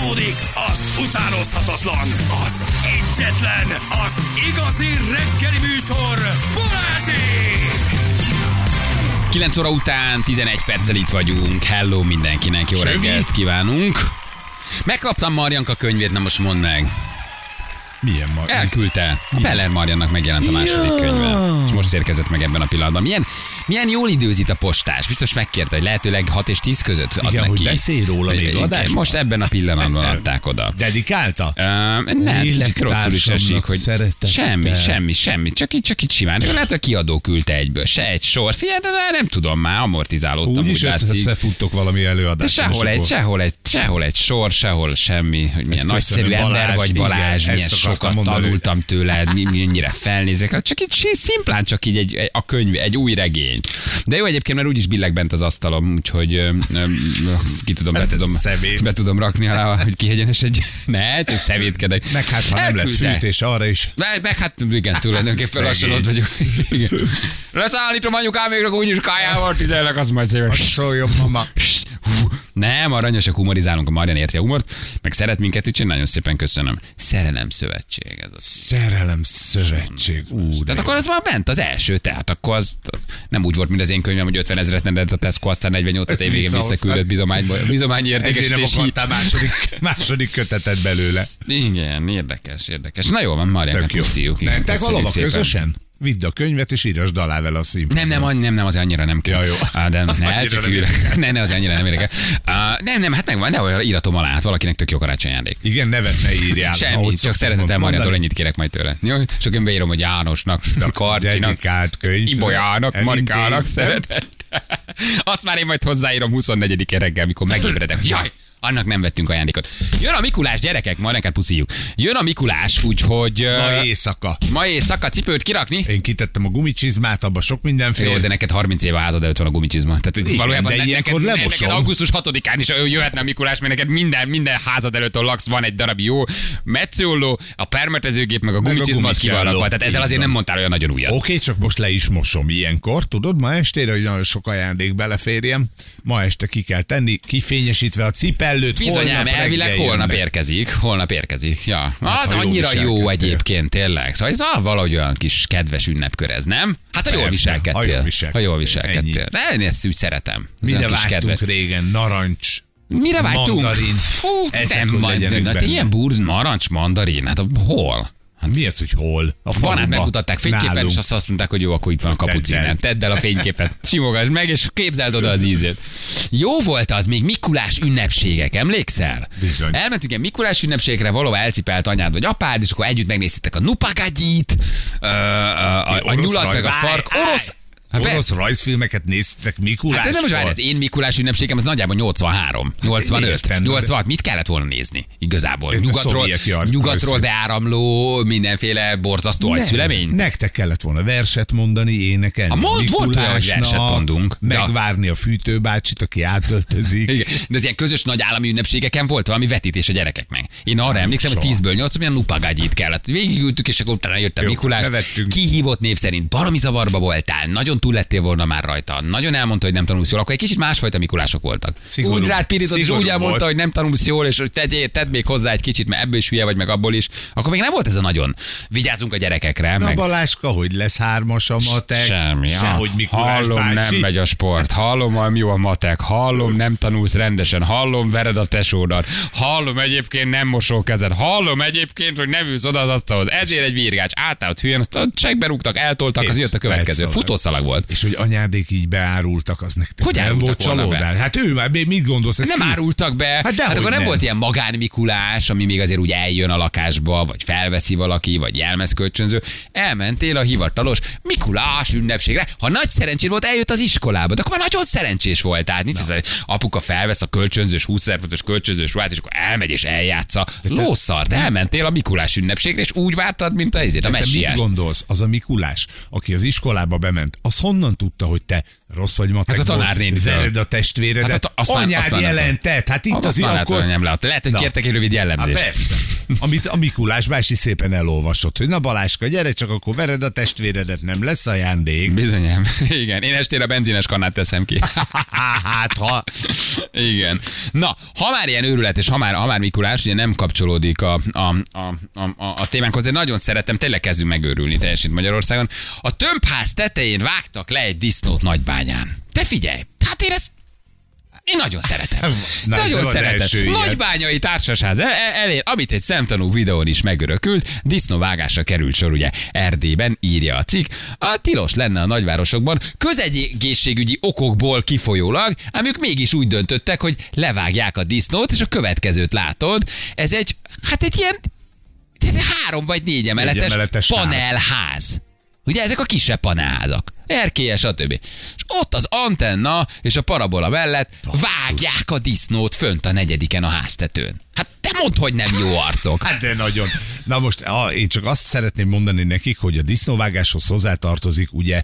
Fújtatódik az utánozhatatlan, az egyetlen, az igazi reggeli műsor, Balázsék! 9 óra után 11 perccel itt vagyunk. Hello mindenkinek, jó Semmi. reggelt kívánunk. Megkaptam Marjanka könyvét, na most mondd meg. Milyen ma? Elküldte. A Peller Marjannak megjelent a második könyve. És most érkezett meg ebben a pillanatban. Milyen, milyen jól időzít a postás. Biztos megkérte, hogy lehetőleg 6 és 10 között ad Igen, neki. hogy beszélj róla még adásban. Most ebben a pillanatban adták oda. Dedikálta? Uh, nem, kicsit rosszul is esik, hogy semmi, semmi, semmi, csak így, csak így simán. Lehet, hogy a kiadó küldte egyből, se egy sor. Figyelj, de nem tudom, már amortizálódtam, Úgyis úgy látszik. összefuttok valami De előadásra. sehol egy, sehol egy, sehol egy sor, sehol semmi, hogy milyen nagyszerű ember vagy Balázs, milyen sokat tanultam tőled, mi- mennyire felnézek. Hát Csak így szimplán csak így egy, egy, a könyv, egy új regény. De jó egyébként, mert úgyis billeg bent az asztalom, úgyhogy ö, ö, ki tudom, be Hát tudom, szemét. be tudom rakni alá, hogy kihegyenes egy... Ne, csak szemétkedek. Meg hát, ha nem lesz fűtés, arra is. Meg, meg hát igen, tulajdonképpen lassan ott. Igen. Leszállítom anyukáméknak úgyis kájával, tüzelek, az majd szépen. Szóljon, mama. Nem, aranyosak humorizálunk, a Marian érti a humort, meg szeret minket, úgyhogy nagyon szépen köszönöm. Szerelem szövetség ez az. Szerelem szövetség. Ú, de Tehát akkor az már ment az első, tehát akkor az nem úgy volt, mint az én könyvem, hogy 50 ezeret rendelt a Tesco, aztán 48 Ezt év végén visszaküldött bizományba, bizományi ezért nem értékesítési. második, második kötetet belőle. Igen, érdekes, érdekes. Na jó van, Marian, jó. puszíjuk. Mentek valahova közösen? Vidd a könyvet, és írasd alá vele a színpadon. Nem, nem, nem, nem, az annyira nem kell. Ja, jó. Á, de ne, csak nem. Ne, ne, az annyira nem érdekel. Uh, nem, nem, hát megvan, de olyan íratom alá, hát valakinek tök jó karácsonyajándék. Igen, nevet ne írjál. Semmi, csak szeretettel. Mariától ennyit kérek majd tőle. Jó? Csak én beírom, hogy Jánosnak, Karcsinak. Ibolyának, Marikának Elintéztem. szeretet. Azt már én majd hozzáírom 24 reggel, mikor megébredek. Jaj, annak nem vettünk ajándékot. Jön a Mikulás, gyerekek, ma neked puszíjuk. Jön a Mikulás, úgyhogy... Ma éjszaka. Ma éjszaka cipőt kirakni. Én kitettem a gumicsizmát, abba sok minden fél. Jó, de neked 30 éve a házad előtt van a gumicsizma. Tehát Igen, valójában de ne- neked, lemosom. neked augusztus 6-án is jöhetne a Mikulás, mert neked minden, minden házad előtt, ahol laksz, van egy darab jó metszőolló, a permetezőgép, meg a gumicsizma az ki van gumicelló. rakva. Tehát ezzel azért nem mondtál olyan nagyon újat. Oké, csak most le is mosom ilyenkor, tudod, ma estére, hogy nagyon sok ajándék beleférjem. Ma este ki kell tenni, kifényesítve a cipellőt. Bizonyám, holnap elvileg holnap jönnek. érkezik. Holnap érkezik. Ja. Hát, az annyira jó viselkedtél. egyébként, tényleg. Szóval ez ah, valahogy olyan kis kedves ünnepkör ez, nem? Hát ha jól viselkedtél. ha jól viselkedtél. De én ezt úgy szeretem. Ez Mire vágytunk kedves. régen? Narancs. Mire vágytunk? Mandarin. Fú, nem, legyenek hát ilyen burz, narancs, mandarin, hát hol? Hát mi az, hogy hol? A Banát megmutatták fényképen, Nálunk. és azt azt mondták, hogy jó, akkor itt van a el. Tedd el a fényképet, simogass meg, és képzeld oda az ízét. Jó volt az, még Mikulás ünnepségek, emlékszel? Bizony. Elmentünk ilyen Mikulás ünnepségre, valahol elcipelt anyád vagy apád, és akkor együtt megnéztétek a Nupagagyit, a, a, a, a nyulat, meg a fark. Orosz, Hát be- Orosz rajzfilmeket néztek Mikulás. Hát nem most várj, az én Mikulás ünnepségem az nagyjából 83, 85, értem, de- 86. Mit kellett volna nézni igazából? A Nyugatról, nyugatról beáramló mindenféle borzasztó Nem. agyszülemény? Nektek kellett volna verset mondani, énekelni. A mond- volt olyan, hogy verset mondunk. Megvárni a fűtőbácsit, aki átöltözik. Igen. De az ilyen közös nagy állami ünnepségeken volt valami vetítés a gyerekeknek. Én arra emlékszem, hogy soha. 10-ből 8 milyen nupagagyit kellett. Végigültük, és akkor utána jött a Mikulás. Kihívott név szerint baromi zavarba voltál, nagyon túl lettél volna már rajta. Nagyon elmondta, hogy nem tanulsz jól, akkor egy kicsit másfajta Mikulások voltak. Szigorú- úgy rád pirított, és úgy elmondta, volt. hogy nem tanulsz jól, és hogy tedd, tedd még hozzá egy kicsit, mert ebből is hülye vagy, meg abból is. Akkor még nem volt ez a nagyon. Vigyázzunk a gyerekekre. Na meg... Baláska, hogy lesz hármas a matek? Semmi. Sehogy Mikulás hallom, bácsi. nem megy a sport. Hallom, hogy jó a matek. Hallom, nem tanulsz rendesen. Hallom, vered a tesódat. Hallom, egyébként nem mosol kezed. Hallom, egyébként, hogy nem ülsz oda az asztalhoz. Ezért egy virgács. Átállt hülyen, azt csekbe rúgtak, eltoltak, az jött a következő. Futószalag volt. És hogy anyádék így beárultak, az nektek Hogy nem volt csalódás? Hát ő már mit gondolsz? Ez Nem ki- árultak be. Hát, hát akkor nem, nem. volt ilyen magán Mikulás, ami még azért úgy eljön a lakásba, vagy felveszi valaki, vagy jelmezkölcsönző. Elmentél a hivatalos Mikulás ünnepségre. Ha nagy szerencséd volt, eljött az iskolába, de akkor már nagyon szerencsés volt. Tehát nincs ez, hogy apuka felvesz a kölcsönzős 20 fontos kölcsönzős ruhát, és akkor elmegy és eljátsza. Lószart, elmentél a Mikulás ünnepségre, és úgy vártad, mint a, ezért, a te mit messiás. gondolsz? Az a Mikulás, aki az iskolába bement, az honnan tudta, hogy te rossz vagy matekból, Hát a tanárnénitől. vered a testvéredet? Hát a- azt Anyád jelentett, hát itt lehet. Lehet, hogy Na. kértek egy rövid Hát jellemzést. persze. Amit a Mikulás bácsi szépen elolvasott, hogy na Baláska, gyere, csak akkor vered a testvéredet, nem lesz ajándék. Bizonyám. Igen, én estére a benzines kannát teszem ki. hát ha... Igen. Na, ha már ilyen őrület, és ha már, ha már Mikulás, ugye nem kapcsolódik a, a, a, a, a, témánkhoz, de nagyon szeretem, tényleg kezdünk megőrülni teljesen Magyarországon. A tömbház tetején vágtak le egy disznót nagybányán. Te figyelj, hát én ezt én nagyon szeretem. Na, nagyon szeretem. Nagybányai társasház e- e- elér, amit egy szemtanú videón is megörökült, disznóvágásra került sor, ugye Erdélyben, írja a cikk. A tilos lenne a nagyvárosokban közegészségügyi okokból kifolyólag, ám ők mégis úgy döntöttek, hogy levágják a disznót, és a következőt látod. Ez egy, hát egy ilyen három vagy négy emeletes, emeletes ház. Ugye ezek a kisebb panelházak. Erkélyes, stb. És ott az antenna és a parabola mellett vágják a disznót fönt a negyediken a háztetőn. Hát mondd, hogy nem jó arcok. Hát de nagyon. Na most én csak azt szeretném mondani nekik, hogy a disznóvágáshoz hozzátartozik ugye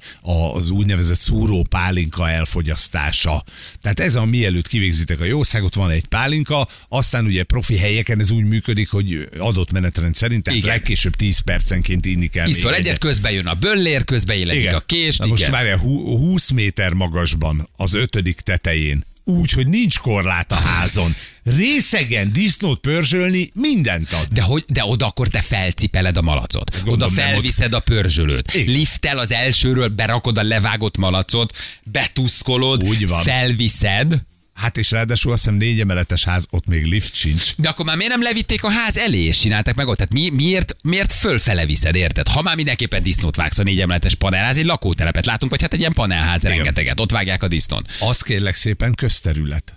az úgynevezett szúró pálinka elfogyasztása. Tehát ez a mielőtt kivégzitek a jószágot, van egy pálinka, aztán ugye profi helyeken ez úgy működik, hogy adott menetrend szerint, tehát Igen. legkésőbb 10 percenként inni kell. Iszol még egyet, közben jön a böllér, közben élezik a kést. Na most hú- 20 méter magasban, az ötödik tetején, úgy, hogy nincs korlát a házon. Részegen disznót pörzsölni mindent ad. De, hogy, de oda akkor te felcipeled a malacot. Oda Gondolom, nem felviszed a pörzsölőt. Igen. Liftel az elsőről, berakod a levágott malacot, betuszkolod, Úgy van. felviszed. Hát és ráadásul azt hiszem négy emeletes ház, ott még lift sincs. De akkor már miért nem levitték a ház elé, és csinálták meg ott? Tehát mi, miért, miért fölfele viszed, érted? Ha már mindenképpen disznót vágsz a négy emeletes panelház, egy lakótelepet látunk, vagy hát egy ilyen panelház rengeteget, ott vágják a disznót. Az kérlek szépen közterület.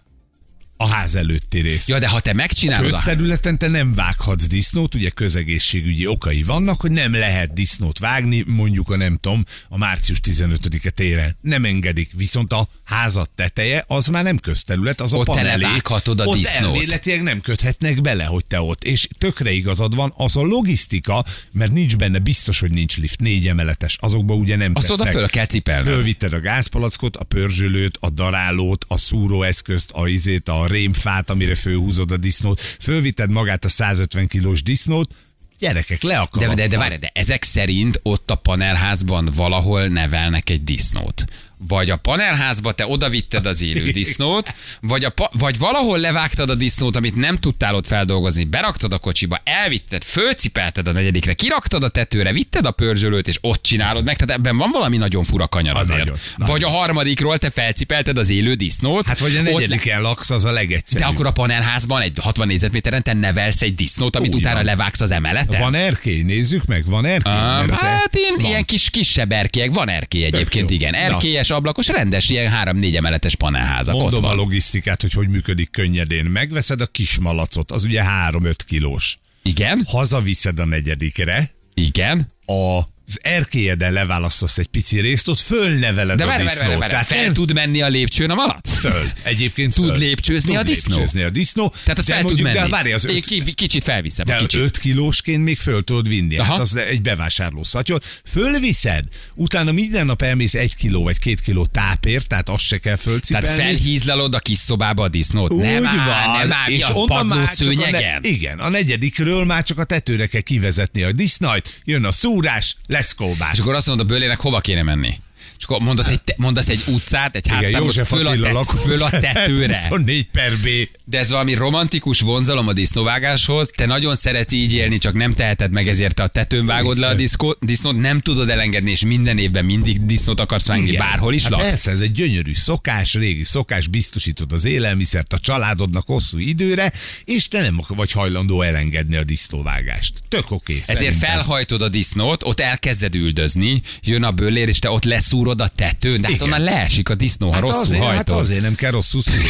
A ház előtti rész. Ja, de ha te megcsinálod a Közterületen te nem vághatsz disznót, ugye közegészségügyi okai vannak, hogy nem lehet disznót vágni, mondjuk a nem tudom, a március 15-e téren. Nem engedik, viszont a házat teteje az már nem közterület, az a Ott te panelé. levághatod a ott disznót. elméletileg nem köthetnek bele, hogy te ott. És tökre igazad van, az a logisztika, mert nincs benne, biztos, hogy nincs lift, négy emeletes, azokba ugye nem Azt oda tesznek. föl kell cipelned. Fölvitted a gázpalackot, a pörzsölőt, a darálót, a szúróeszközt, a izét, a rémfát, amire fölhúzod a disznót, fölvitted magát a 150 kilós disznót, gyerekek, le De, de, de várj, de ezek szerint ott a panelházban valahol nevelnek egy disznót. Vagy a panelházba te odavitted az élő disznót, vagy, a pa- vagy valahol levágtad a disznót, amit nem tudtál ott feldolgozni, beraktad a kocsiba, elvitted, fölcipelted a negyedikre, kiraktad a tetőre, vitted a pörzsölőt, és ott csinálod meg. Tehát ebben van valami nagyon fura kanyar Az azért. nagyon, vagy nagyon. a harmadikról te felcipelted az élő disznót. Hát vagy a negyediken laksz, az a de legegyszerűbb. akkor a panelházban egy 60 négyzetméteren te nevelsz egy disznót, amit Úgy utána levágsz az emeleten. Van erkély, nézzük meg, van erkély. El- hát ilyen, van. ilyen kis kisebb erkélyek, van erkély egyébként, igen. Na. Erkélyes, ablakos, rendes, ilyen három-négy emeletes panelházak. ott Mondom a van. logisztikát, hogy hogy működik könnyedén. Megveszed a kis malacot, az ugye 3-5 kilós. Igen, Hazaviszed a negyedikre, igen. Az erkélyeden leválasztasz egy pici részt, ott fölneveled De a várj, disznót. várj, várj. Tehát fel tud menni a lépcsőn a malac? föl. Egyébként Tud föl. lépcsőzni tud a disznó? lépcsőzni a disznó. Tehát az de fel tud mondjuk, menni. De várj, az Én öt, ki, kicsit felviszem. de kicsit. 5 kilósként még föl tudod vinni. Aha. Hát az egy bevásárló szatyor. Fölviszed, utána minden nap elmész egy kiló vagy két kiló tápért, tehát azt se kell fölcipelni. Tehát felhízlalod a kis szobába a disznót. Úgy nem áll, van, nem áll, és a onnan már csak a ne, igen, a negyedikről már csak a tetőre kell kivezetni a disznajt, jön a szúrás, lesz kóbás. És akkor azt mondod a bőlének, hova kéne menni? És akkor mondasz egy, mondasz egy utcát, egy házszámot, föl a, Attila tet, lakott föl a tetőre. 24 per B. De ez valami romantikus vonzalom a disznóvágáshoz. Te nagyon szeretsz így élni, csak nem teheted meg, ezért te a tetőn vágod le a diszkó, disznót, nem tudod elengedni, és minden évben mindig disznót akarsz vágni, bárhol is hát laksz. Persze, ez egy gyönyörű szokás, régi szokás, biztosítod az élelmiszert a családodnak hosszú időre, és te nem vagy hajlandó elengedni a disznóvágást. Tök oké. Ezért szerintem. felhajtod a disznót, ott elkezded üldözni, jön a bőlér, és te ott leszúrod a tetőn, de hát onnan leesik a disznó, ha Hát rosszul azért, hát hajtod. azért nem kell rosszul szúrni.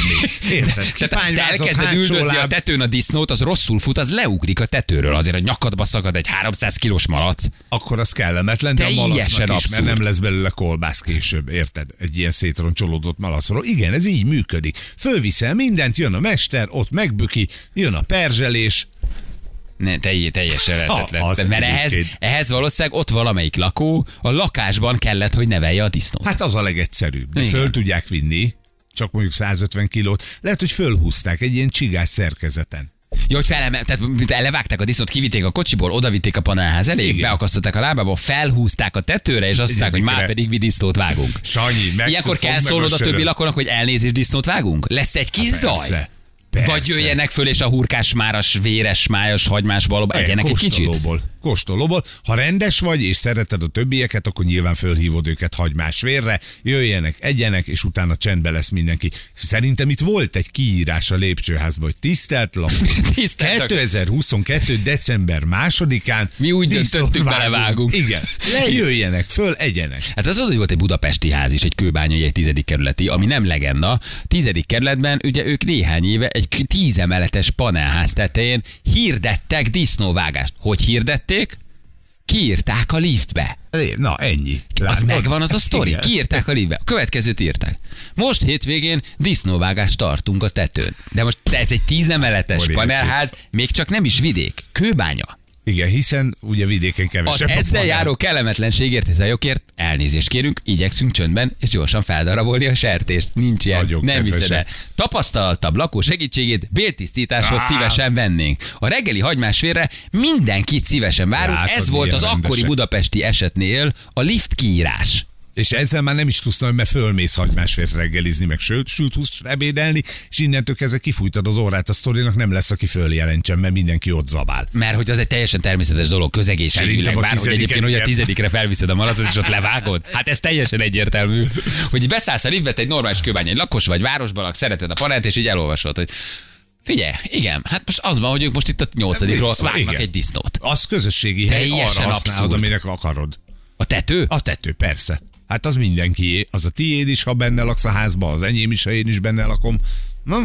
Érted? Tehát te elkezded üldözni a tetőn a disznót, az rosszul fut, az leugrik a tetőről, azért a nyakadba szakad egy 300 kilós malac. akkor az kellemetlen, de a Teljesen malacnak is, mert nem lesz belőle kolbász később, érted? Egy ilyen szétroncsolódott malacról. Igen, ez így működik. Fölviszel mindent, jön a mester, ott megbüki, jön a perzselés, Ne, telj, teljesen lehetetlen. az Mert ehhez, ehhez valószínűleg ott valamelyik lakó a lakásban kellett, hogy nevelje a disznót. Hát az a legegyszerűbb. De föl tudják vinni, csak mondjuk 150 kilót. Lehet, hogy fölhúzták egy ilyen csigás szerkezeten. Ja, hogy felemel, tehát mint levágták a disznót, kivitték a kocsiból, odavitték a panelház elé, Igen. beakasztották a lábába, felhúzták a tetőre, és azt mondták, hogy már pedig mi disznót vágunk. Sanyi, meg Ilyenkor kell szólnod a többi lakónak, hogy elnézést disznót vágunk? Lesz egy kis Hát zaj? persze, persze. Vagy jöjjenek föl, és a hurkás, máras, véres, májas, hagymás balóba egyenek egy kicsit? Kóstolóból. Ha rendes vagy, és szereted a többieket, akkor nyilván fölhívod őket hagymás vérre, jöjjenek, egyenek, és utána csendben lesz mindenki. Szerintem itt volt egy kiírás a lépcsőházban, hogy tisztelt lakó. Tisztelt- 2022. december másodikán Mi úgy vágunk. belevágunk. Igen. Lejöjjenek föl, egyenek. Hát az hogy volt egy budapesti ház is, egy kőbányai, egy tizedik kerületi, ami nem legenda. Tizedik kerületben ugye ők néhány éve egy tízemeletes panelház tetején hirdettek disznóvágást. Hogy hirdették? Kiírták a liftbe. Na, ennyi. Az Látod? megvan az a sztori. Igen. Kiírták a liftbe. A következőt írták. Most hétvégén disznóvágást tartunk a tetőn. De most ez egy tízemeletes panelház, még csak nem is vidék. Kőbánya. Igen, hiszen ugye vidéken Az kevesebb. a ezzel járó kellemetlenségért és zajokért elnézést kérünk, igyekszünk csöndben és gyorsan feldarabolni a sertést. Nincs ilyen, Nagyon nem hiszed el. Tapasztaltabb lakó segítségét béltisztításhoz szívesen vennénk. A reggeli hagymásférre mindenkit szívesen várunk. Látod, Ez volt az akkori budapesti esetnél a lift kiírás. És ezzel már nem is tudsz, hogy mert fölmész hagymásfért reggelizni, meg sőt, sült húst ebédelni, és innentől kezdve kifújtad az órát a sztorinak, nem lesz, aki följelentsen, mert mindenki ott zabál. Mert hogy az egy teljesen természetes dolog közegészségügyileg. Bár hogy egyébként, hogy a tizedikre felviszed a malatot, és ott levágod. Hát ez teljesen egyértelmű. Hogy beszállsz a liftbe, te egy normális kőbány, egy lakos vagy városban lak, szereted a panelt, és így elolvasod, hogy Figyelj, igen, hát most az van, hogy ők most itt a nyolcadikról Szóval vágnak igen. egy disznót. Az közösségi hely, Teljesen arra használod, abszurd. aminek akarod. A tető? A tető, persze. Hát az mindenkié. Az a tiéd is, ha benne laksz a házba, az enyém is, ha én is benne lakom. Na,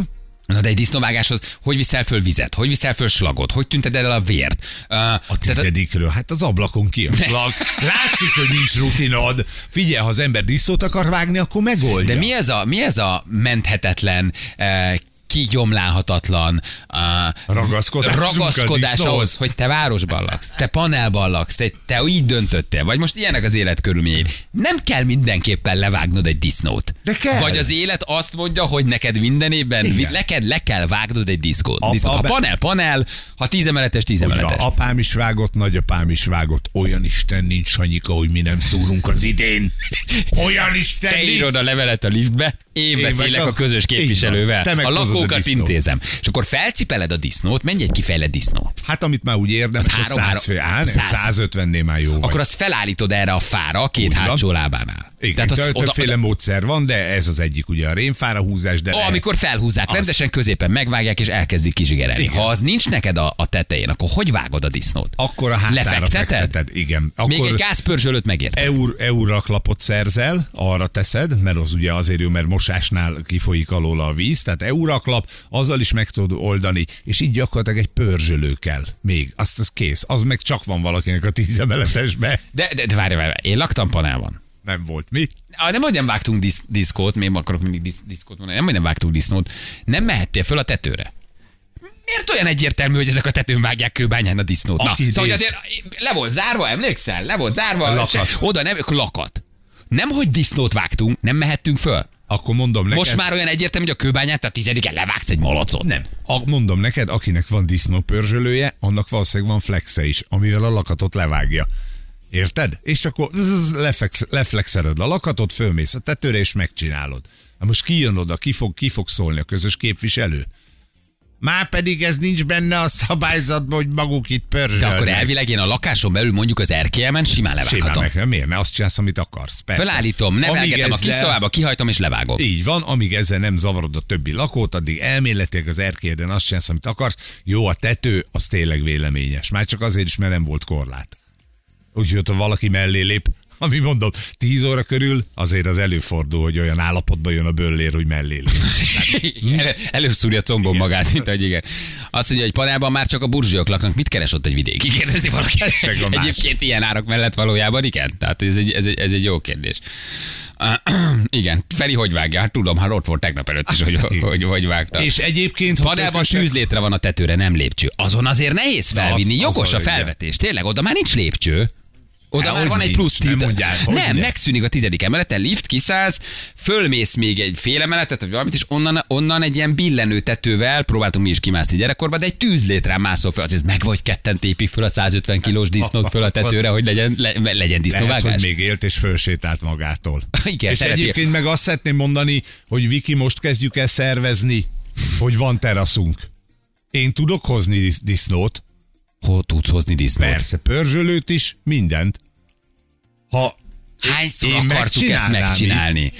Na de egy disznóvágáshoz, hogy viszel föl vizet, hogy viszel föl slagot, hogy tünted el a vért? Uh, a tizedikről, hát az ablakon ki a slag. Látszik, hogy nincs rutinod. Figyelj, ha az ember diszót akar vágni, akkor megoldja. De mi ez a, mi ez a menthetetlen, uh, kigyomlálhatatlan uh, ragaszkodás disznóhoz? ahhoz, hogy te városban laksz, te panelban laksz, te, te így döntöttél, vagy most ilyenek az élet körülményei. Nem kell mindenképpen levágnod egy disznót. De kell. Vagy az élet azt mondja, hogy neked minden évben Igen. neked le kell vágnod egy diszkót. Disznót. Ha panel, panel, ha tízemeletes, tízemeletes. apám is vágott, nagyapám is vágott. Olyan Isten nincs, Sanyika, hogy mi nem szúrunk az idén. Olyan Isten Te nincs. írod a levelet a liftbe, én, Én beszélek meg a a- közös van. képviselővel. Te A a lakókat disznót. intézem. És akkor felcipeled a disznót, menj egy kifejlett disznó. Hát amit már úgy érdemes, Az az, három- 100 fő. Á, nem, száz. 150-nél már jó Akkor vagy. azt felállítod erre a fára a két Úgy van. hátsó lábánál. Igen, Tehát az Tehát oda, többféle módszer van, de ez az egyik, ugye a rémfára húzás, de lehet- amikor felhúzzák, Az. rendesen középen megvágják, és elkezdik kizsigerelni. Igen. Ha az nincs neked a, a tetején, akkor hogy vágod a disznót? akkor a hátára Lefekteted? fekteted. Igen. Még Akkor egy gázpörzsölőt megért. eur, euraklapot szerzel, arra teszed, mert az ugye azért jó, mert mosásnál kifolyik alól a víz, tehát euraklap, azzal is meg tudod oldani, és így gyakorlatilag egy pörzsölő kell még. Azt az kész. Az meg csak van valakinek a tízemeletesbe. De, de, de várj, várj, én laktam panelban. Nem volt mi. Ah, nem, hogy nem vágtunk disz, diszkót, még akarok mindig disz, diszkót mondani, nem, hogy nem vágtunk disznót, nem mehettél föl a tetőre. Miért olyan egyértelmű, hogy ezek a tetőn vágják kőbányán a disznót? Na, Aki szóval azért le volt zárva, emlékszel? Le volt zárva. Lakat. se- Oda nem, lakat. Nem, hogy disznót vágtunk, nem mehettünk föl. Akkor mondom neked. Most már olyan egyértelmű, hogy a kőbányát a tizediken levágsz egy malacot. Nem. A, mondom neked, akinek van disznópörzsölője, annak valószínűleg van flexe is, amivel a lakatot levágja. Érted? És akkor zzz, leflex, leflexeled a lakatot, fölmész a tetőre, és megcsinálod. Na most kijön oda, ki fog, ki fog szólni a közös képviselő? Már pedig ez nincs benne a szabályzatban, hogy maguk itt De pörzsölnek. akkor elvileg én a lakáson belül mondjuk az erkélyemen simán Simán levághatom. meg, miért? Mert azt csinálsz, amit akarsz. Persze. Felállítom, nevelgetem a kis ezzel- szobába, kihajtom és levágom. Így van, amíg ezzel nem zavarod a többi lakót, addig elméletileg az erkélyeden azt csinálsz, amit akarsz. Jó, a tető, az tényleg véleményes. Már csak azért is, mert nem volt korlát. Úgyhogy ott valaki mellé lép, ami mondom, 10 óra körül azért az előfordul, hogy olyan állapotban jön a böllér, hogy mellé. El, előszúrja combon magát, mint hogy igen. Azt mondja, hogy panelban már csak a burzsők laknak. Mit keres ott egy vidéki? Kérdezi valaki. a. Egyébként ilyen árak mellett valójában igen. Tehát ez egy, ez egy, ez egy jó kérdés. igen, Feri hogy vágja? Hát tudom, hát ott volt tegnap előtt is, hogy hogy, hogy, hogy vágta. És egyébként... Panelban tökösek- tűzlétre van a tetőre, nem lépcső. Azon azért nehéz felvinni. az- Jogos azon a igen. felvetés. Tényleg, oda már nincs lépcső. Oda Há, már van egy plusz nem tilt. mondják, hogy Nem, ne. megszűnik a tizedik emeleten, lift, kiszállsz, fölmész még egy fél emeletet, vagy valamit, és onnan, onnan egy ilyen billenő tetővel próbáltunk mi is kimászni gyerekkorban, de egy tűzlétrán mászol fel, azért meg vagy ketten tépik föl a 150 kilós disznót föl a tetőre, hogy legyen, le, legyen Lehet, disznóvágás. hogy még élt és fölsétált magától. Igen, és szereti. egyébként meg azt szeretném mondani, hogy Viki, most kezdjük el szervezni, hogy van teraszunk. Én tudok hozni disz- disznót, Hogy tudsz hozni disznót? persze, pörzsölőt is, mindent. Ha Hányszor Én akartuk ezt megcsinálni?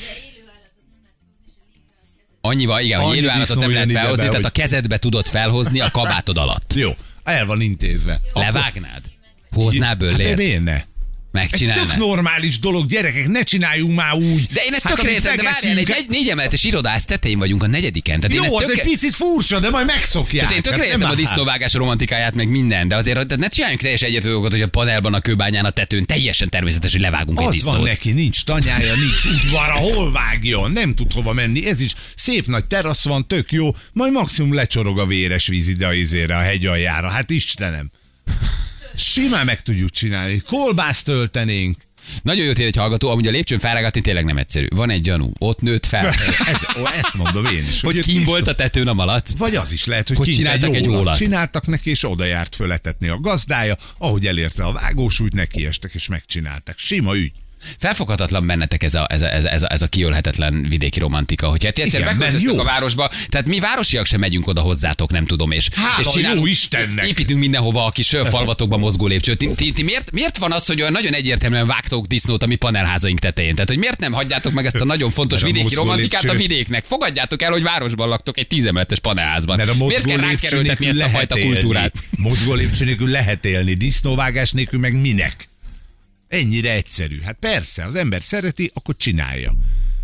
Annyival, igen, hogy élőállatot nem lehet felhozni, be, tehát a kezedbe tudod felhozni a kabátod alatt. jó, el van intézve. Levágnád? Hoznál Hát, bőlért? miért ne? Ez tök normális dolog, gyerekek, ne csináljunk már úgy. De én ezt Hát, tökre értem, de várjál, egy megeszünk- négy, emeletes irodász tetején vagyunk a negyediken. Tehát én Jó, ezt az egy tökre, picit furcsa, de majd megszokják. tehát én tökre Hát értem a disznóvágás romantikáját, meg minden, de azért de ne csináljunk teljesen egyetlen dolgot, hogy a panelban, a kőbányán, a tetőn teljesen természetes, hogy levágunk egy Az van disznót. neki, nincs tanyája, nincs udvara, hol vágjon, nem tud hova menni. Ez is szép nagy terasz van, tök jó, majd maximum lecsorog a véres víz ide a izére, a hegy aljára. Hát Istenem. Simán meg tudjuk csinálni. Kolbászt töltenénk. Nagyon jót ér egy hallgató, amúgy a lépcsőn felrágatni tényleg nem egyszerű. Van egy gyanú, ott nőtt fel. Ez, ó, ezt mondom én is. hogy őt kim volt a tetőn a malac. Vagy az is lehet, hogy, Hogy csináltak egy ólat ólat. Csináltak neki, és oda járt föletetni a gazdája, ahogy elérte a vágósúlyt, nekiestek, és megcsinálták. Sima ügy. Felfoghatatlan bennetek ez a, ez a, ez a, ez a, ez a kiölhetetlen vidéki romantika, hogyha ti egyszer beköltöztök a városba, tehát mi városiak sem megyünk oda hozzátok, nem tudom, és, Hála és jó Istennek! építünk mindenhova a kis falvatokba mozgó lépcsőt. Ti, ti, ti miért, miért, van az, hogy olyan nagyon egyértelműen vágtok disznót a mi panelházaink tetején? Tehát, hogy miért nem hagyjátok meg ezt a nagyon fontos Mert a vidéki romantikát a lépcső- vidéknek? Fogadjátok el, hogy városban laktok egy tízemeletes panelházban. Mert a Miért kell rákerültetni ezt a fajta kultúrát? Mozgó lépcső nélkül lehet élni, disznóvágás nélkül meg minek? Ennyire egyszerű. Hát persze, az ember szereti, akkor csinálja.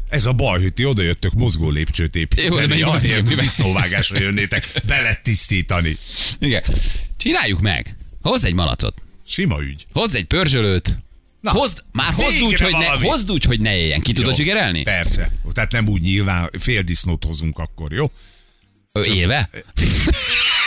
Ez a baj, hogy ti odajöttök mozgó lépcsőt Jó, építeni, van? azért, hogy disznóvágásra jönnétek, beletisztítani. Igen. Csináljuk meg. Hozz egy malacot. Sima ügy. Hozz egy pörzsölőt. Na, hozd, már hozd úgy, hogy ne, hozd úgy, hogy ne éljen. Ki tudod Jó. zsigerelni? Persze. Tehát nem úgy nyilván fél disznót hozunk akkor, jó? Élve?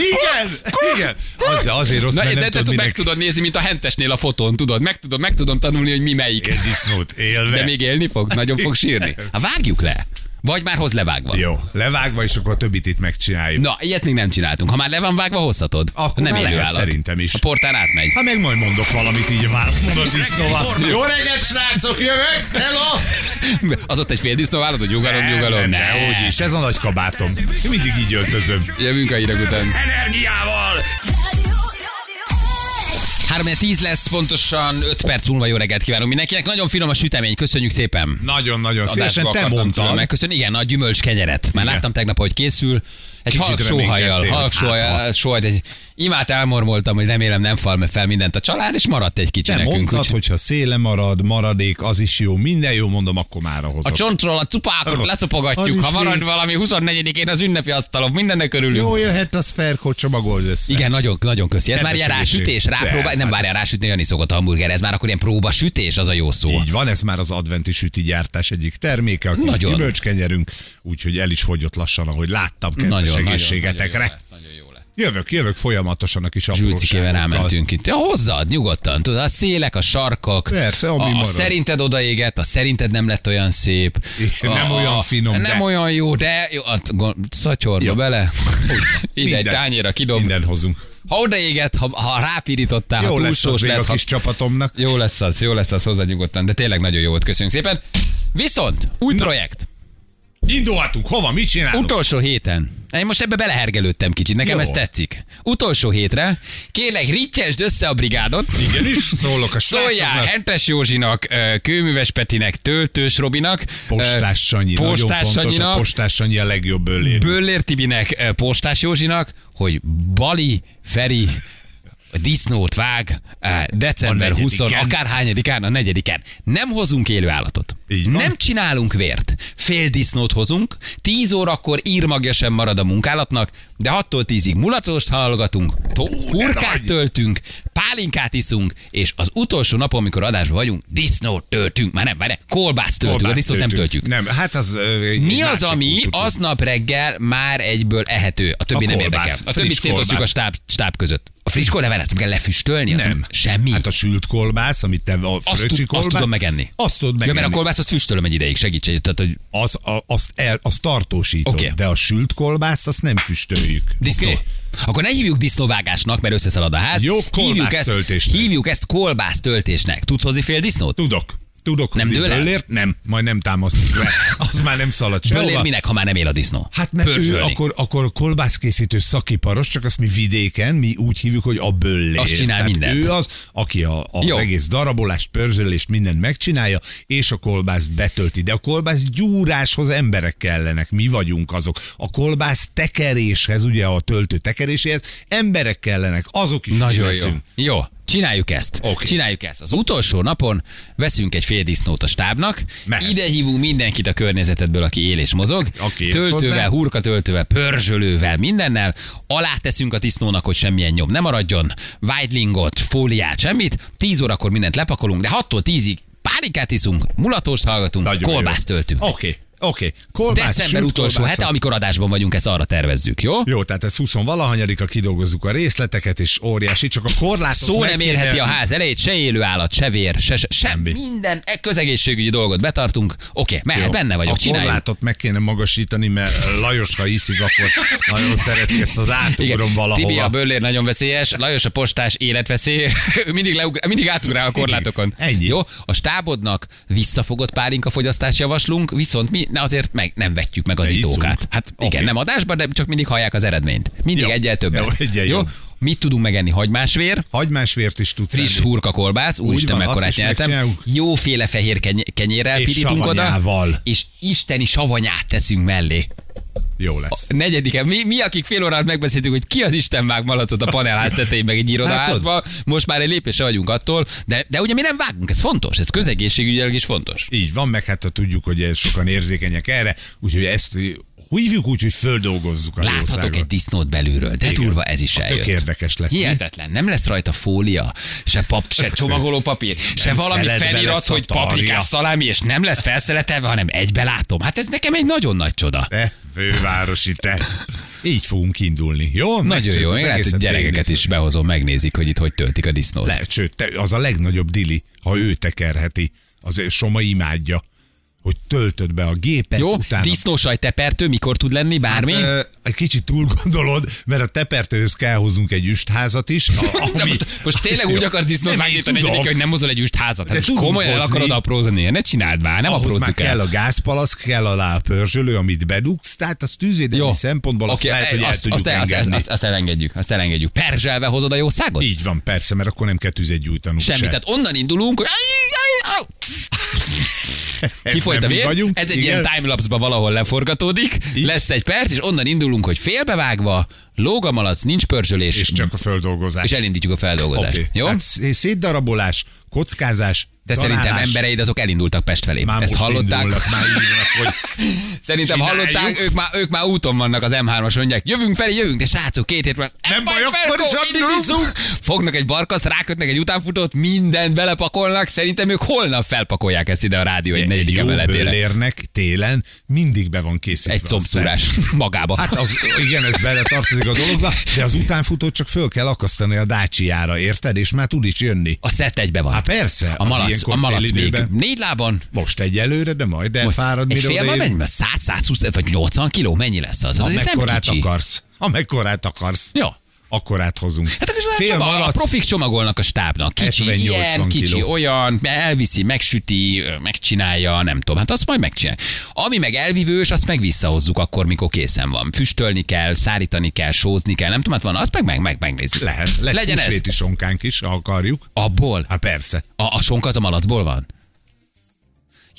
Igen, igen. Az, azért rossz, Na, mert de, nem de, tudod, meg tudod nézni, mint a hentesnél a fotón, tudod? Meg tudom, meg tudom tanulni, hogy mi melyik. egy disznót élve. De még élni fog? Nagyon fog sírni? Hát vágjuk le. Vagy már hoz levágva. Jó, levágva, és akkor a többit itt megcsináljuk. Na, ilyet még nem csináltunk. Ha már le van vágva, hozhatod. Akkor nem élő lehet állat. szerintem is. A portán átmegy. Hát meg majd mondok valamit így már. Jó reggelt, srácok, jövök! Hello! Az ott egy fél disznóállat, hogy nyugalom, nyugalom. Ne. ne, hogy is, ez a nagy kabátom. Én mindig így öltözöm. Jövünk a hírek után. Energiával! 3 10 lesz, pontosan 5 perc múlva jó reggelt kívánunk mindenkinek. Nagyon finom a sütemény, köszönjük szépen. Nagyon-nagyon szívesen te mondtad. külön Megköszönni, igen, a gyümölcs kenyeret. Már Igen. láttam tegnap, hogy készül. Egy halk sóhajjal, halk hát, sóhajjal, sóhajt, egy imát elmormoltam, hogy remélem nem fal fel mindent a család, és maradt egy kicsi Te nekünk. mondtad, úgyhogy- hogyha széle marad, maradék, az is jó. Minden jó, mondom, akkor már hozok. A csontról a cupákot Az lecopogatjuk, ha marad még- valami 24-én az ünnepi asztalon, mindennek örülünk. Jó jöhet, az Ferkó csomagold össze. Igen, nagyon, nagyon köszi. Ez már Kedves ilyen rásütés, rápróbál, nem hát várjál rásütni, Jani szokott a hamburger, ez már akkor ilyen próba sütés, az a jó szó. Így van, ez már az adventi süti gyártás egyik terméke, a Nagyon. gyümölcskenyerünk, úgyhogy el is fogyott lassan, ahogy láttam, kedves Nagyon, nagyon, nagyon egészségetekre. nagyon jó lett. Jövök, jövök folyamatosan a kis apróságokkal. rámentünk itt. Ja, hozzad, nyugodtan. Tudod, a szélek, a sarkak. Persze, ami a, a szerinted odaégett, a szerinted nem lett olyan szép. Igen, nem olyan finom, Nem de- olyan jó, de jó, szatyorba Jó. bele. Ide egy tányéra kidob. Minden hozunk. Ha odaégett, ha, ha rápirítottál, Jó ha lesz az túlsós lett, ha kis csapatomnak. Jó lesz az, jó lesz az hozzá nyugodtan, de tényleg nagyon jó volt, köszönjük szépen. Viszont, új projekt, Indulhatunk, hova, mit csinálunk? utolsó héten. Én most ebbe belehergelődtem kicsit, nekem Jó. ez tetszik. Utolsó hétre, kérlek, rittyesd össze a brigádot, Igenis, szólok a Szóljál. Hentes Józsinak, Kőműves Petinek, Töltős Robinak, Postás Sanyi, ö, nagyon Postás fontos, a Postás Sanyi a legjobb bőlér. Böllér Tibinek, Postás Józsinak, hogy Bali, Feri, disznót vág eh, december A 20, negyediken. akárhányadikán, a negyediken. Nem hozunk élő állatot. Nem csinálunk vért. Fél disznót hozunk, 10 órakor írmagja sem marad a munkálatnak, de 6-tól 10-ig mulatost hallgatunk, hurkát töltünk, pálinkát iszunk, és az utolsó napon, amikor adásban vagyunk, disznót töltünk. Már nem, várj, kolbászt töltünk, a Kolbászt disznót nem töltünk. töltjük. Nem, hát az... Mi az, ami aznap reggel már egyből ehető? A többi A nem kolbász, érdekel. A többit szétosztjuk a kolbász. stáb, stáb között. A friss kolbász, ezt nem kell lefüstölni? Nem. Semmi. Hát a sült kolbász, amit te a azt, tud, kolbász... azt tudom megenni. Azt tudod Ja, megenni. mert a kolbász azt füstölöm egy ideig, segíts tehát, hogy az, a, azt, el, azt tartósítod, okay. de a sült kolbászt azt nem füstöljük. Disznó. Oké? Akkor ne hívjuk disznóvágásnak, mert összeszalad a ház. Jó, hívjuk ezt, kolbásztöltésnek. hívjuk ezt kolbásztöltésnek. Tudsz hozni fél disznót? Tudok. Tudok Nem el? böllért? Nem, majd nem támasztik le. Az már nem szalad Böllér sehova. minek, ha már nem él a disznó? Hát mert ő akkor, akkor kolbászkészítő szakiparos, csak azt mi vidéken, mi úgy hívjuk, hogy a böllér. Azt csinál Tehát mindent. Ő az, aki a, az Jó. egész darabolást, pörzsölést, mindent megcsinálja, és a kolbász betölti. De a kolbász gyúráshoz emberek kellenek, mi vagyunk azok. A kolbász tekeréshez, ugye a töltő tekeréséhez emberek kellenek, azok is Nagyon jó. leszünk. Jó, csináljuk ezt. Oké. Csináljuk ezt. Az utolsó napon veszünk egy fél disznót a stábnak, Mehet. ide hívunk mindenkit a környezetedből, aki él és mozog, ért töltővel, hurkatöltővel, pörzsölővel, mindennel, alá teszünk a disznónak, hogy semmilyen nyom ne maradjon, whitelingot, fóliát, semmit, 10 órakor mindent lepakolunk, de 6-tól 10-ig pálinkát iszunk, mulatóst hallgatunk, Nagyon kolbászt töltünk. Oké, oké. Kolbász, December utolsó hete, amikor adásban vagyunk, ezt arra tervezzük, jó? Jó, tehát ez 20 valahanyadika, kidolgozzuk a részleteket, és óriási, csak a korlátot Szó nem kéne- érheti a ház elejét, se élő állat, se vér, se, se semmi. Minden e- közegészségügyi dolgot betartunk. Oké, mehet, Jó. benne vagyok, a csináljuk. korlátot meg kéne magasítani, mert Lajos, ha iszik, akkor nagyon szereti ezt az átugrom valahova. Tibi a böllér nagyon veszélyes, Lajos a postás életveszély, ő mindig, leugr, mindig átugrál a korlátokon. Ennyi. Jó, a stábodnak visszafogott pálinka fogyasztást javaslunk, viszont mi ne azért meg nem vetjük meg az Ne itókát. Hát igen, Oké. nem adásban, de csak mindig hallják az eredményt. Mindig Jó. egyel többet. Jó, egyel jó? Mit tudunk megenni? Hagymásvér, Hagymásvért is tudsz friss enni. hurka kolbász, úristen, mekkorát nyeltem. Jóféle fehér keny- kenyérrel És pirítunk oda, savanyával. és isteni savanyát teszünk mellé. Jó lesz. A negyedike. Mi, mi, akik fél órát megbeszéltük, hogy ki az Isten vág malacot a panelház tetején, meg egy irodaházba, most már egy lépésre vagyunk attól, de, de ugye mi nem vágunk, ez fontos, ez közegészségügyileg is fontos. Így van, meg hát tudjuk, hogy sokan érzékenyek erre, úgyhogy ezt hívjuk úgy, hogy földolgozzuk a Láthatok jószágot. egy disznót belülről, de Igen. durva ez is A tök eljött. érdekes lesz? Hihetetlen, nem lesz rajta fólia, se pap, se csomagoló papír, se Nem valami szeletbe felirat, hogy paprikás szalámi, és nem lesz felszeletelve, hanem egybe látom. Hát ez nekem egy nagyon nagy csoda. Te, fővárosi te. Így fogunk indulni, jó? Nagyon jó, az én lehet, hogy gyerekeket is behozom, megnézik, hogy itt hogy töltik a disznót. Le, sőt, te, az a legnagyobb dili, ha ő tekerheti. Azért Soma imádja, hogy töltöd be a gépet, Jó, utána... disznósaj tepertő mikor tud lenni, bármi? Hát, egy kicsit túl gondolod, mert a tepertőhöz kell hozzunk egy üstházat is. A, De ami... most, most tényleg úgy Jó. akar disznót tudom. hogy nem hozol egy üstházat. Hát De most komolyan el hozni. akarod aprózni. Ne csináld már, nem Ahhoz már aprózzuk kell el. a gázpalack, kell alá a pörzsölő, amit bedugsz, tehát az tűzvédelmi szempontból azt Oké, lehet, hogy el azt, tudjuk azt, azt, azt, engedni. azt, azt, elengedjük, azt elengedjük. Perzselve hozod a jó szágot? Így van, persze, mert akkor nem kell tüzet gyújtanunk Semmi, se. tehát onnan indulunk, hogy kifolyt a vér, vagyunk, ez egy igen. ilyen timelapse-ba valahol leforgatódik, lesz egy perc, és onnan indulunk, hogy félbevágva, lóg a malac, nincs pörzsölés, És csak a földolgozás. és elindítjuk a feldolgozást. Oké. Jó? Hát szé- szétdarabolás, kockázás, Te szerintem embereid azok elindultak Pest felé. Már Ezt hallották? indulnak, már írnak, hogy Szerintem Csináljuk. hallották, ők már, ők már úton vannak az M3-as, mondják, jövünk felé, jövünk, de srácok, két hét múlva. Nem baj, akkor is Fognak egy barkaszt, rákötnek egy utánfutót, mindent belepakolnak, szerintem ők holnap felpakolják ezt ide a rádió egy negyedik emeletére. böllérnek télen mindig be van készítve. Egy a combszúrás magába. Hát az, igen, ez bele tartozik a dologba, de az utánfutót csak föl kell akasztani a dácsiára, érted? És már tud is jönni. a szett egybe van. Hát persze, a malac, ilyenkor a malac még négy lábon, Most egyelőre, de majd elfárad, egy mire fél odaér. mennyi? 100, 120 vagy 80 kiló, mennyi lesz az? Az Amekkorát akarsz. Amekkorát akarsz. Jó. Akkorát hozunk. Hát akkor Fél a malac, profik csomagolnak a stábnak. Kicsi 70-80 ilyen, kicsi kiló. olyan, elviszi, megsüti, megcsinálja, nem tudom. Hát azt majd megcsinál. Ami meg elvívős, azt meg visszahozzuk akkor, mikor készen van. Füstölni kell, szárítani kell, sózni kell, nem tudom, hát van, azt meg, meg, meg megnézzük. lehet. Lesz Legyen ez. sonkánk is, ha akarjuk. Abból? Hát persze. A, a sonka az a malacból van?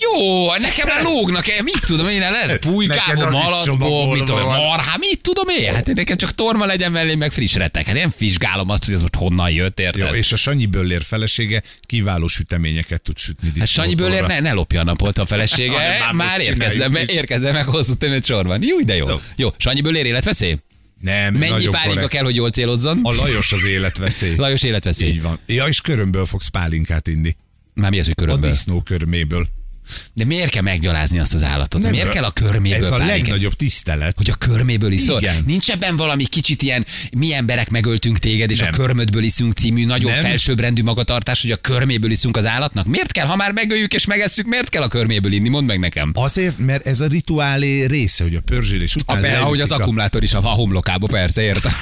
Jó, nekem már lógnak mit tudom én, lehet pulykából, malacból, mit tudom, marhá, mit tudom én, hát nekem csak torma legyen mellé, meg friss retek. Hát én vizsgálom azt, hogy ez most honnan jött, Jó, érted? és a Sanyi Böllér felesége kiváló süteményeket tud sütni. Hát Sanyi. Bőlér ne, ne lopja a napot a felesége, már már érkezzen, csináljuk meg, hosszú tömött sorban. Jó, de jó. Jó. Jó, Sanyi Bőlér életveszély? Nem, Mennyi pálinka korrekt. kell, hogy jól célozzon? A Lajos az életveszély. Lajos életveszély. Így van. Ja, és körömből fogsz pálinkát inni. Már mi az, hogy A körömből? disznó körméből. De miért kell meggyalázni azt az állatot? Nem, miért kell a körméből Ez a pálinkát? legnagyobb tisztelet. Hogy a körméből iszol? Igen. Nincs ebben valami kicsit ilyen, mi emberek megöltünk téged, és Nem. a körmödből iszunk című nagyon Nem. felsőbbrendű magatartás, hogy a körméből iszunk az állatnak? Miért kell, ha már megöljük és megesszük, miért kell a körméből inni? Mondd meg nekem. Azért, mert ez a rituálé része, hogy a pörzsélés A, után per, ahogy az a- akkumulátor is a, a homlokába, persze, értem.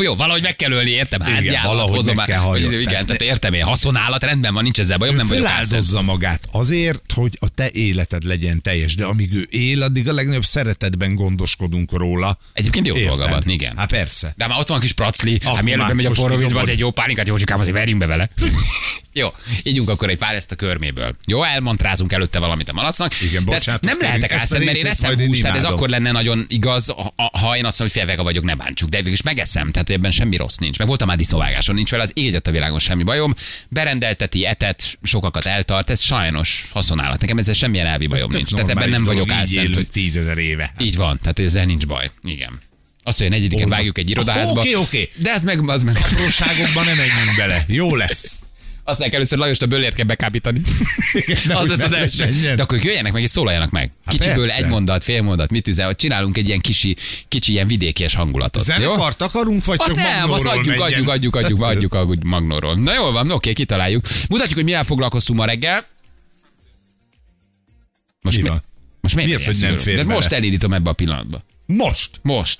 Jó, valahogy meg kell ölni, értem, házi Igen, állat, valahogy hozom meg kell hallgatni. Igen, tehát értem én, haszonállat rendben van, nincs ezzel bajom, nem vagyok magát azért, hogy a te életed legyen teljes, de amíg ő él, addig a legnagyobb szeretetben gondoskodunk róla. Egyébként jó van, igen. Hát persze. De már ott van kis pracli, hát Akkor mielőtt bemegy a forró vízbe, az egy jó pálinkát, Józsikám, azért verjünk be vele. jó, ígyunk akkor egy pár ezt a körméből. Jó, elmantrázunk előtte valamit a malacnak. Igen, De bocsánatot nem lehetek álszent, mert én eszem húst, tehát ez akkor lenne nagyon igaz, ha, én azt mondom, hogy félvega vagyok, ne bántsuk. De végülis megeszem, tehát ebben semmi rossz nincs. Meg voltam már disznóvágáson, nincs vele az égyet a világon semmi bajom. Berendelteti, etet, sokakat eltart, ez sajnos haszonállat. Nekem ezzel semmilyen elvi bajom nincs. Tehát ebben nem vagyok álszent, hogy tízezer éve. így van, tehát ezzel nincs baj. Igen. Azt, hogy a van? vágjuk egy irodaházba. Oké, oké. De ez meg, az meg. Apróságokban nem menjünk bele. Jó lesz. Azt mondják először Lajost a bőlért kell bekábítani. az lesz az első. menjen. De akkor jöjjenek meg és szólaljanak meg. Kicsiből persze. egy mondat, fél mondat, mit üzel, hogy csinálunk egy ilyen kicsi, kicsi ilyen vidékies hangulatot. Zenekart akarunk, vagy Azt csak nem, azt Magnóról adjuk, menjen? adjuk, adjuk, adjuk, adjuk, adjuk Magnóról. Na jól van, oké, kitaláljuk. Mutatjuk, hogy mivel foglalkoztunk ma reggel. Most Mi van? Most miért Mi az, hogy nem fér De bele? most elindítom ebbe a pillanatba. Most. Most.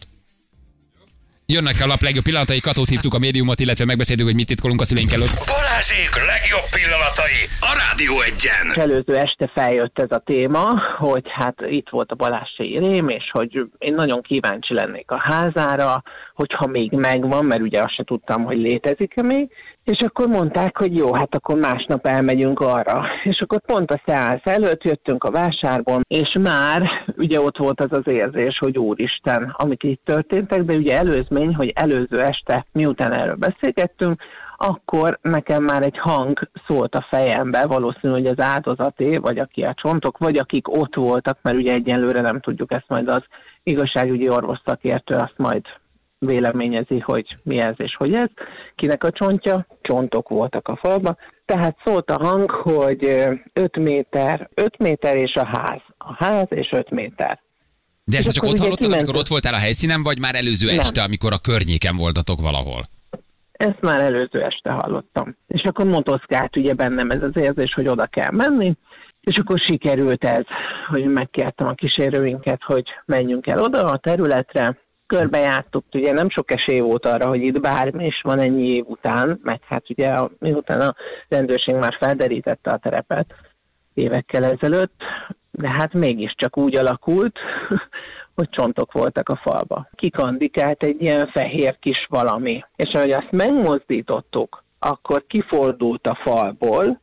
Jönnek a lap legjobb pillanatai, Katót hívtuk a médiumot, illetve megbeszéltük, hogy mit titkolunk a szüleink előtt. Balázsék legjobb pillanatai a Rádió egyen. előző este feljött ez a téma, hogy hát itt volt a Balázséi Rém, és hogy én nagyon kíváncsi lennék a házára, hogyha még megvan, mert ugye azt se tudtam, hogy létezik-e még, és akkor mondták, hogy jó, hát akkor másnap elmegyünk arra. És akkor pont a szeánsz előtt jöttünk a vásárban, és már ugye ott volt az az érzés, hogy úristen, amik itt történtek, de ugye előzmény, hogy előző este, miután erről beszélgettünk, akkor nekem már egy hang szólt a fejembe, valószínű, hogy az áldozaté, vagy aki a csontok, vagy akik ott voltak, mert ugye egyelőre nem tudjuk ezt majd az igazságügyi orvos szakértő azt majd véleményezi, hogy mi ez és hogy ez, kinek a csontja, csontok voltak a falba. Tehát szólt a hang, hogy 5 méter, 5 méter és a ház. A ház és 5 méter. De ezt csak ott hallottad, amikor kimentünk. ott voltál a helyszínen, vagy már előző Nem. este, amikor a környéken voltatok valahol? Ezt már előző este hallottam. És akkor motoszkált ugye bennem ez az érzés, hogy oda kell menni, és akkor sikerült ez, hogy megkértem a kísérőinket, hogy menjünk el oda a területre, körbejártuk, ugye nem sok esély volt arra, hogy itt bármi is van ennyi év után, meg hát ugye a, miután a rendőrség már felderítette a terepet évekkel ezelőtt, de hát mégiscsak úgy alakult, hogy csontok voltak a falba. Kikandikált egy ilyen fehér kis valami. És ahogy azt megmozdítottuk, akkor kifordult a falból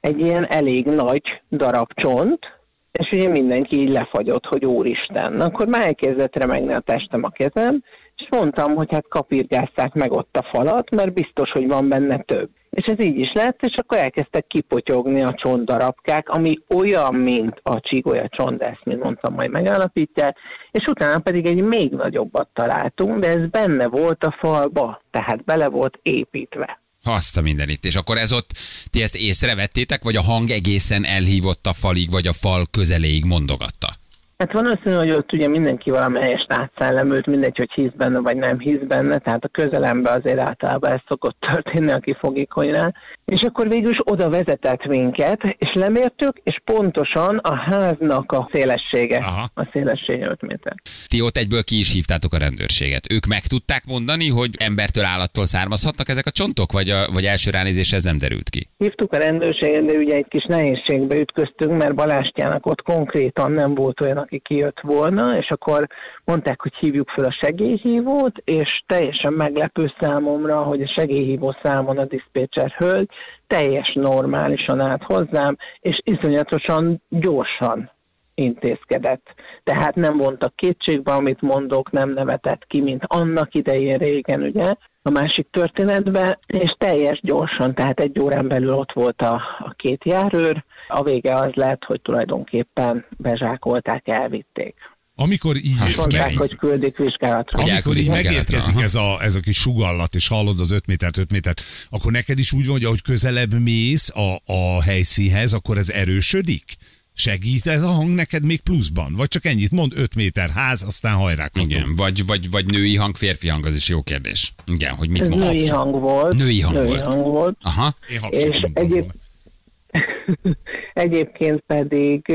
egy ilyen elég nagy darab csont, és ugye mindenki így lefagyott, hogy úristen. Akkor már elkezdett remegni a testem, a kezem, és mondtam, hogy hát kapirgázták meg ott a falat, mert biztos, hogy van benne több. És ez így is lett, és akkor elkezdtek kipotyogni a csontdarabkák, ami olyan, mint a csigolya csont, ezt, mint mondtam, majd megállapítják, és utána pedig egy még nagyobbat találtunk, de ez benne volt a falba, tehát bele volt építve. Azt a mindenit. És akkor ez ott, ti ezt észrevettétek, vagy a hang egészen elhívott a falig, vagy a fal közeléig mondogatta? Hát valószínű, hogy ott ugye mindenki valamelyest átszellemült, mindegy, hogy hisz benne vagy nem hisz benne, tehát a közelembe azért általában ez szokott történni, aki fogékony rá. És akkor végül is oda vezetett minket, és lemértük, és pontosan a háznak a szélessége, Aha. a szélessége 5 méter. Ti ott egyből ki is hívtátok a rendőrséget. Ők meg tudták mondani, hogy embertől, állattól származhatnak ezek a csontok, vagy, a, vagy első ránézésre ez nem derült ki? Hívtuk a rendőrséget, de ugye egy kis nehézségbe ütköztünk, mert Balástyának ott konkrétan nem volt olyan, aki kijött volna, és akkor mondták, hogy hívjuk fel a segélyhívót, és teljesen meglepő számomra, hogy a segélyhívó számon a diszpécser hölgy teljes normálisan állt hozzám, és iszonyatosan gyorsan intézkedett. Tehát nem vontak kétségbe, amit mondok, nem nevetett ki, mint annak idején régen, ugye, a másik történetben, és teljes gyorsan, tehát egy órán belül ott volt a, a két járőr. A vége az lett, hogy tulajdonképpen bezsákolták, elvitték. Amikor így, Hát, Mondták, kemény. hogy küldik vizsgálatra. Hogy amikor így megérkezik vizsgálatra, ez a, ez a kis sugallat, és hallod az 5 métert, 5 métert, akkor neked is úgy van, hogy ahogy közelebb mész a, a helyszínhez, akkor ez erősödik? Segít ez a hang neked még pluszban? Vagy csak ennyit mond, 5 méter ház, aztán hajrá katunk. Igen, vagy, vagy, vagy női hang, férfi hang, az is jó kérdés. Igen, hogy mit mond. női hang volt. Női hang női volt. hang volt. Aha. Én És egyéb, egyébként pedig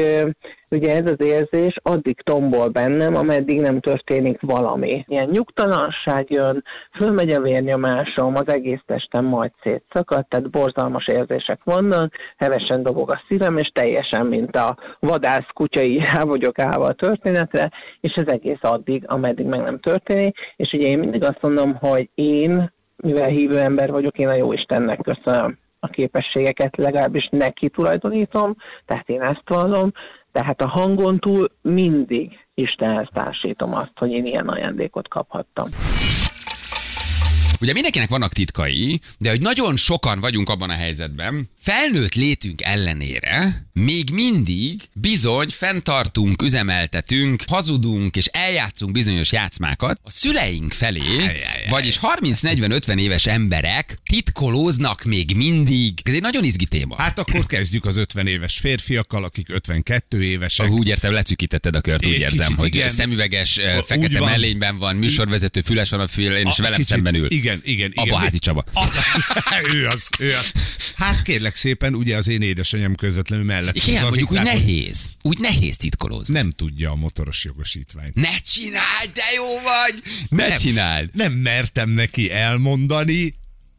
ugye ez az érzés addig tombol bennem, ameddig nem történik valami. Ilyen nyugtalanság jön, fölmegy a vérnyomásom, az egész testem majd szétszakad, tehát borzalmas érzések vannak, hevesen dobog a szívem, és teljesen, mint a vadász kutyai vagyok állva a történetre, és ez egész addig, ameddig meg nem történik. És ugye én mindig azt mondom, hogy én, mivel hívő ember vagyok, én a jó Istennek köszönöm a képességeket, legalábbis neki tulajdonítom, tehát én ezt vallom, tehát a hangon túl mindig Istenhez társítom azt, hogy én ilyen ajándékot kaphattam. Ugye mindenkinek vannak titkai, de hogy nagyon sokan vagyunk abban a helyzetben, felnőtt létünk ellenére még mindig bizony fenntartunk, üzemeltetünk, hazudunk és eljátszunk bizonyos játszmákat a szüleink felé, vagyis 30-40-50 éves emberek titkolóznak még mindig. Ez egy nagyon izgi téma. Hát akkor kezdjük az 50 éves férfiakkal, akik 52 évesek. Ah, úgy értem, leszűkítetted a kört, úgy érzem, hogy igen. szemüveges, fekete mellényben van, műsorvezető, füles van a fülén, és velem kicsit- szemben ül. Igen, igen. igen. Abba házi Csaba. Az, ő az, ő az. Hát kérlek szépen, ugye az én édesanyám közvetlenül mellett. Igen, van, mondjuk úgy nehéz. Úgy nehéz titkolózni. Nem tudja a motoros jogosítványt. Ne csináld, de jó vagy! Ne csináld! Nem mertem neki elmondani,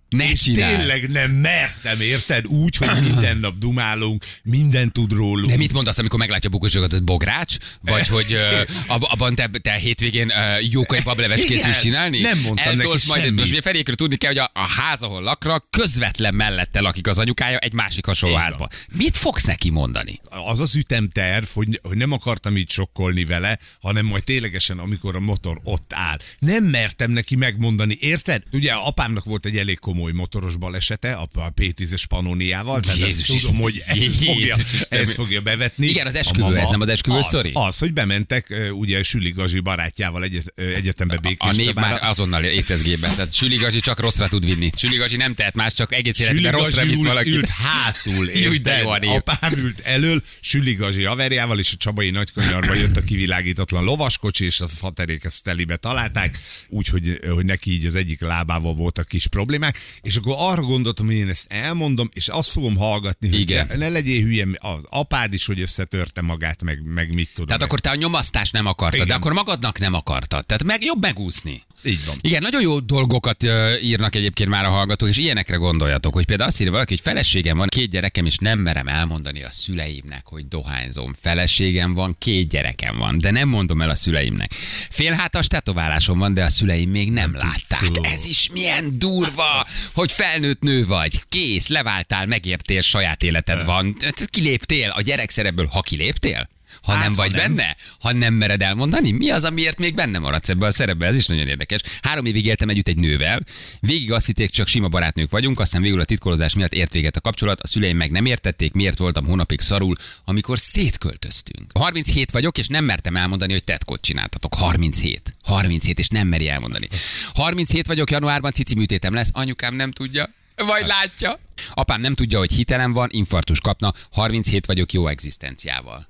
Ne és csináld! tényleg nem mertem, érted? Úgy, hogy minden nap dumálunk, minden tud rólunk. De mit mondasz, amikor meglátja bukosokat, bogrács? Vagy hogy uh, ab, abban te, te hétvégén uh, jókai bableves készülsz csinálni? nem mondtam neki Eltolsz majd, semmit. most ugye Ferékről tudni kell, hogy a, a ház, ahol lakra, közvetlen mellette lakik az anyukája egy másik hasonló Így házba. Mit fogsz neki mondani? az az ütemterv, hogy, hogy nem akartam így sokkolni vele, hanem majd ténylegesen, amikor a motor ott áll. Nem mertem neki megmondani, érted? Ugye apámnak volt egy elég komoly motoros balesete, a, a P10-es Panoniával, tehát ezt Jézus tudom, hogy Jézus fogja, ezt fogja bevetni. Igen, az A esküvő, ez nem az esküvő az, sztori? Az, hogy bementek ugye Süli Gazi barátjával egyet, egyetembe Békés A név Csabára. már azonnal écezgében. Tehát Süli Gazi csak rosszra tud vinni. Süli Gazi nem tehet más, csak egész életben rosszra visz valaki. ült hátul, érted? a név. Apám ült elől, Süli Gazi haverjával, és a Csabai nagykanyarba jött a kivilágítatlan lovaskocsi, és a faterék ezt telibe találták, úgyhogy hogy neki így az egyik lábával voltak kis problémák, és akkor arra gondoltam, hogy én ezt elmondom, és azt fogom hallgatni, hogy Igen. ne, ne legyél hülye, az apád is, hogy összetörte magát, meg, meg mit tudom. Tehát akkor te a nyomasztást nem akartad, Igen. de akkor magadnak nem akartad. Tehát meg jobb megúszni. Így van. Igen, nagyon jó dolgokat írnak egyébként már a hallgatók, és ilyenekre gondoljatok, hogy például azt írja valaki, hogy feleségem van, két gyerekem, és nem merem elmondani a szüleimnek, hogy dohányzom. Feleségem van, két gyerekem van, de nem mondom el a szüleimnek. Félhátas tetoválásom van, de a szüleim még nem látták. Ez is milyen durva, hogy felnőtt nő vagy, kész, leváltál, megértél, saját életed van. Kiléptél a gyerek szerepből, ha kiléptél? Ha Hát, nem ha vagy nem. benne? Ha nem mered elmondani, mi az, amiért még benne maradsz ebbe a szerepbe? Ez is nagyon érdekes. Három évig éltem együtt egy nővel, végig azt hitték, csak sima barátnők vagyunk, aztán végül a titkolózás miatt ért véget a kapcsolat, a szüleim meg nem értették, miért voltam hónapig szarul, amikor szétköltöztünk. 37 vagyok, és nem mertem elmondani, hogy tetkot csináltatok. 37. 37, és nem meri elmondani. 37 vagyok, januárban cici műtétem lesz, anyukám nem tudja. Vagy látja. Apám nem tudja, hogy hitelem van, infarktus kapna, 37 vagyok jó egzisztenciával.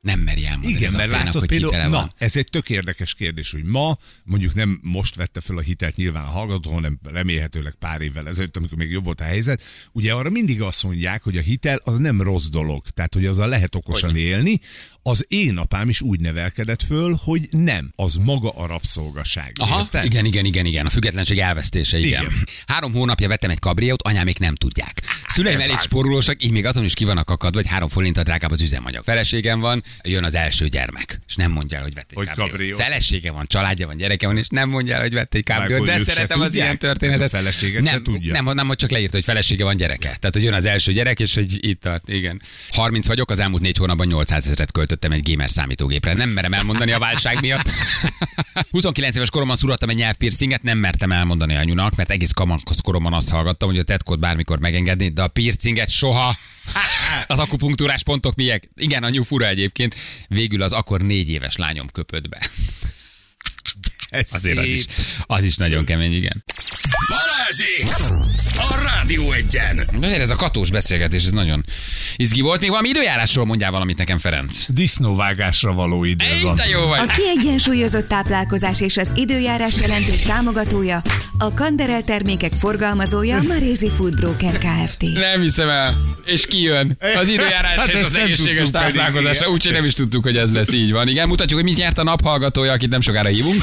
Nem meri elmondani Igen, mert apjának, látod hogy például, na, ez egy tök érdekes kérdés, hogy ma, mondjuk nem most vette fel a hitelt nyilván a hallgató, hanem remélhetőleg pár évvel ezelőtt, amikor még jobb volt a helyzet, ugye arra mindig azt mondják, hogy a hitel az nem rossz dolog, tehát hogy azzal lehet okosan Hogyne. élni. Az én apám is úgy nevelkedett föl, hogy nem, az maga a rabszolgaság. Aha, érted? igen, igen, igen, igen, a függetlenség elvesztése, igen. Igen. Három hónapja vettem egy kabriót, anyámék nem tudják. Szüleim elég spórolósak, így még azon is ki vannak akadva, hogy három forinttal drágább az üzemanyag. Feleségem van, jön az első gyermek, és nem mondja el, hogy vett egy Hogy kabriót. Felesége van, családja van, gyereke van, és nem mondja el, hogy vett egy kabriót. hogy De szeretem az ilyen történetet. Hát a feleséget nem, se tudja. Nem, nem, hogy csak leírta, hogy felesége van gyereke. Tehát, hogy jön az első gyerek, és hogy itt tart, igen. 30 vagyok, az elmúlt négy hónapban 800 ezeret költöttem egy gamer számítógépre. Nem merem elmondani a válság miatt. 29 éves koromban szurattam egy nyelvpiercinget, nem mertem elmondani anyunak, mert egész kamasz koromban azt hallgattam, hogy a tetkót bármikor megengedni, de a piercinget soha. Az akupunktúrás pontok miek? Igen, anyu fura egyébként. Végül az akkor négy éves lányom köpött be. Ez Azért az is, az is nagyon kemény, igen. Balázsi! A Rádió egyen! De ez a katós beszélgetés, ez nagyon izgi volt. Még valami időjárásról mondjál valamit nekem, Ferenc. Disznóvágásra való idő Ej, van. jó vagy. A kiegyensúlyozott táplálkozás és az időjárás jelentés támogatója, a Kanderel termékek forgalmazója, a Marézi Food Broker Kft. Nem hiszem el. És kijön az időjárás Hát és az egészséges táplálkozásra, úgyhogy nem is tudtuk, hogy ez lesz így van. Igen, mutatjuk, hogy mit nyert a naphallgatója, akit nem sokára hívunk.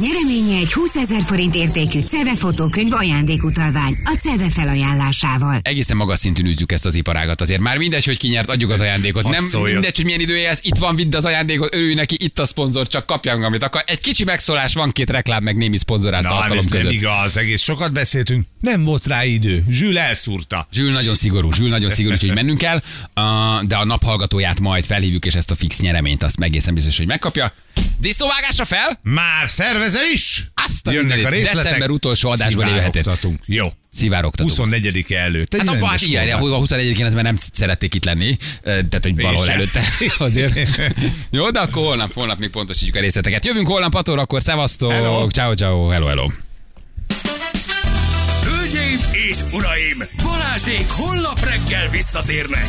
Nyereménye egy 20 ezer forint értékű CEVE fotókönyv ajándékutalvány a CEVE felajánlásával. Egészen magas szintűn űzzük ezt az iparágat azért. Már mindegy, hogy ki nyert, adjuk az ajándékot. Hadd nem szóljon. mindegy, hogy milyen idője ez. Itt van, vidd az ajándékot, örülj neki, itt a szponzor, csak kapja meg, amit akar. Egy kicsi megszólás van két reklám, meg némi szponzorált Na, tartalom ez nem között. igaz, egész sokat beszéltünk, nem volt rá idő. Zsül elszúrta. Zsül nagyon szigorú, Zsül nagyon szigorú, hogy mennünk kell, uh, de a naphallgatóját majd felhívjuk, és ezt a fix nyereményt azt egészen biztos, hogy megkapja. Disznóvágásra fel? Már szervezel is? Azt a Jönnek a részletek. December utolsó adásból jöhetett. Szivárogtatunk. Jó. Szivárogtatunk. 24 előtt. Egy Hát abban hát igen, a 21 ez már nem szerették itt lenni, tehát hogy valahol előtte azért. Jó, de akkor holnap, holnap még pontosítjuk a részleteket. Jövünk holnap 6 órakor, szevasztok, Hello. ciao, ciao, hello, hello. Hölgyeim és uraim! Balázsék holnap reggel visszatérnek!